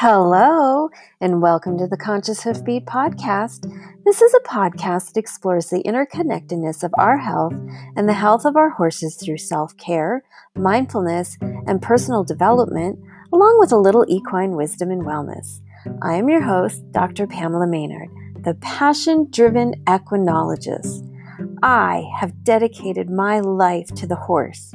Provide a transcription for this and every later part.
Hello, and welcome to the Conscious Hoofbeat podcast. This is a podcast that explores the interconnectedness of our health and the health of our horses through self care, mindfulness, and personal development, along with a little equine wisdom and wellness. I am your host, Dr. Pamela Maynard, the passion driven equinologist. I have dedicated my life to the horse.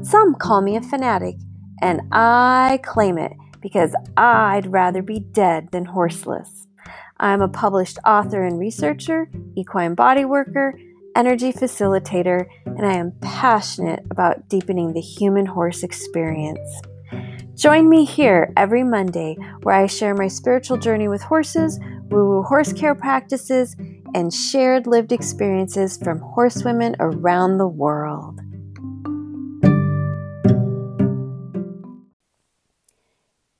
Some call me a fanatic, and I claim it because I'd rather be dead than horseless. I'm a published author and researcher, equine body worker, energy facilitator, and I am passionate about deepening the human horse experience. Join me here every Monday where I share my spiritual journey with horses, woo woo horse care practices, and shared lived experiences from horsewomen around the world.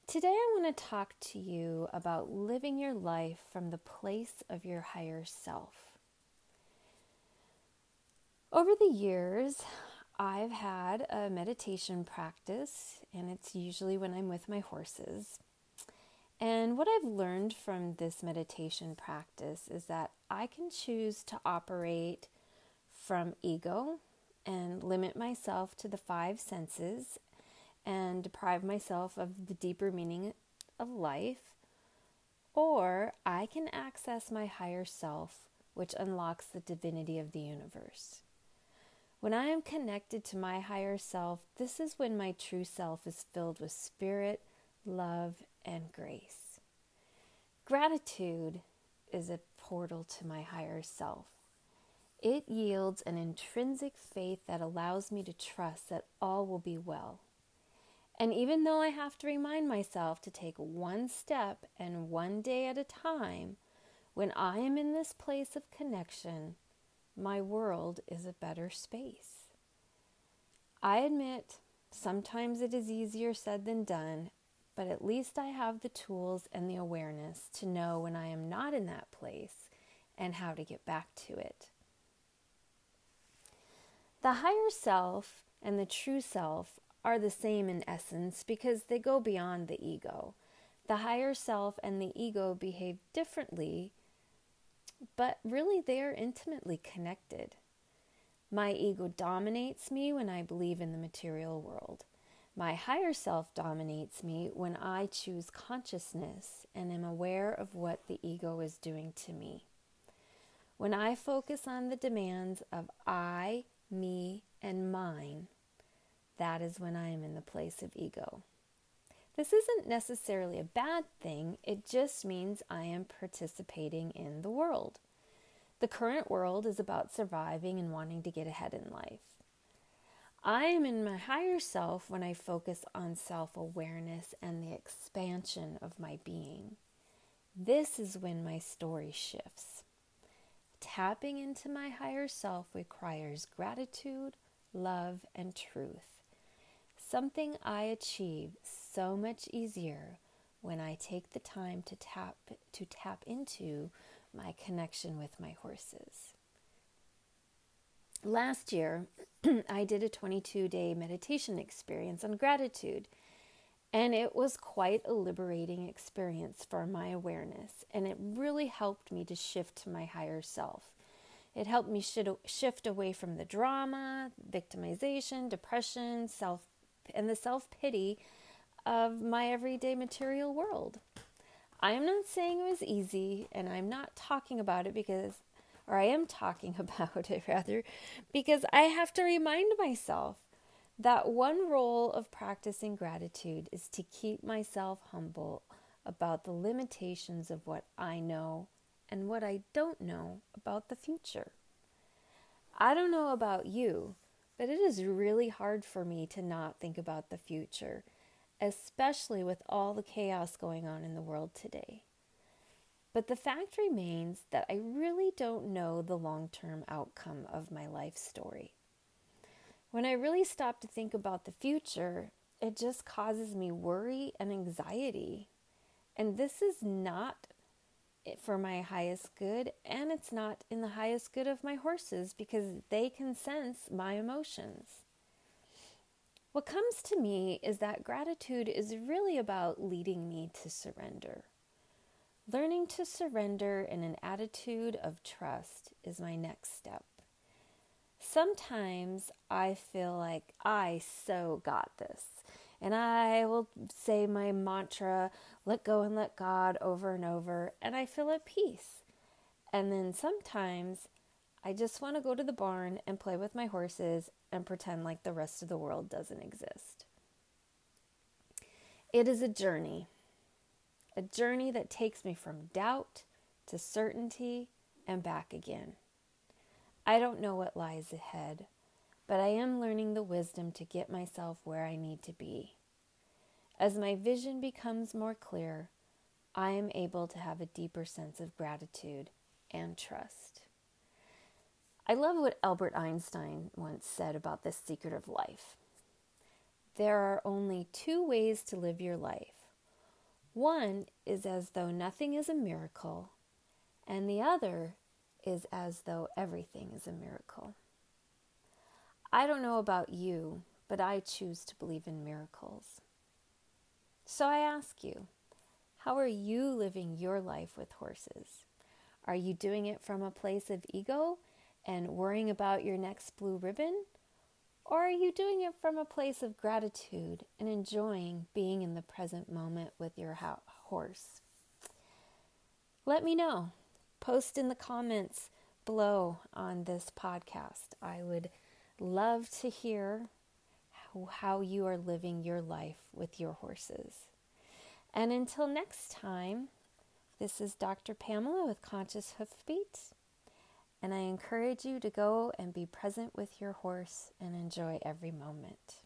Today, I want to talk to you about living your life from the place of your higher self. Over the years, I've had a meditation practice, and it's usually when I'm with my horses. And what I've learned from this meditation practice is that I can choose to operate from ego and limit myself to the five senses and deprive myself of the deeper meaning of life, or I can access my higher self, which unlocks the divinity of the universe. When I am connected to my higher self, this is when my true self is filled with spirit, love, and grace. Gratitude is a portal to my higher self. It yields an intrinsic faith that allows me to trust that all will be well. And even though I have to remind myself to take one step and one day at a time, when I am in this place of connection, my world is a better space. I admit sometimes it is easier said than done, but at least I have the tools and the awareness to know when I am not in that place and how to get back to it. The higher self and the true self are the same in essence because they go beyond the ego. The higher self and the ego behave differently, but really they are intimately connected. My ego dominates me when I believe in the material world. My higher self dominates me when I choose consciousness and am aware of what the ego is doing to me. When I focus on the demands of I, me, and mine, that is when I am in the place of ego. This isn't necessarily a bad thing, it just means I am participating in the world. The current world is about surviving and wanting to get ahead in life. I am in my higher self when I focus on self awareness and the expansion of my being. This is when my story shifts. Tapping into my higher self requires gratitude, love, and truth something I achieve so much easier when I take the time to tap to tap into my connection with my horses. Last year, I did a 22-day meditation experience on gratitude, and it was quite a liberating experience for my awareness, and it really helped me to shift to my higher self. It helped me shift away from the drama, victimization, depression, self and the self pity of my everyday material world. I am not saying it was easy, and I'm not talking about it because, or I am talking about it rather, because I have to remind myself that one role of practicing gratitude is to keep myself humble about the limitations of what I know and what I don't know about the future. I don't know about you, but it is really hard for me to not think about the future, especially with all the chaos going on in the world today. But the fact remains that I really don't know the long term outcome of my life story. When I really stop to think about the future, it just causes me worry and anxiety. And this is not for my highest good, and it's not in the highest good of my horses because they can sense my emotions. What comes to me is that gratitude is really about leading me to surrender. Learning to surrender in an attitude of trust is my next step. Sometimes I feel like I so got this, and I will say my mantra, let go and let God, over and over, and I feel at peace. And then sometimes I just want to go to the barn and play with my horses and pretend like the rest of the world doesn't exist. It is a journey a journey that takes me from doubt to certainty and back again. I don't know what lies ahead, but I am learning the wisdom to get myself where I need to be. As my vision becomes more clear, I am able to have a deeper sense of gratitude and trust. I love what Albert Einstein once said about the secret of life. There are only two ways to live your life one is as though nothing is a miracle, and the other is as though everything is a miracle. I don't know about you, but I choose to believe in miracles. So I ask you, how are you living your life with horses? Are you doing it from a place of ego and worrying about your next blue ribbon? Or are you doing it from a place of gratitude and enjoying being in the present moment with your horse? Let me know. Post in the comments below on this podcast. I would love to hear how, how you are living your life with your horses. And until next time, this is Dr. Pamela with Conscious Hoofbeat and I encourage you to go and be present with your horse and enjoy every moment.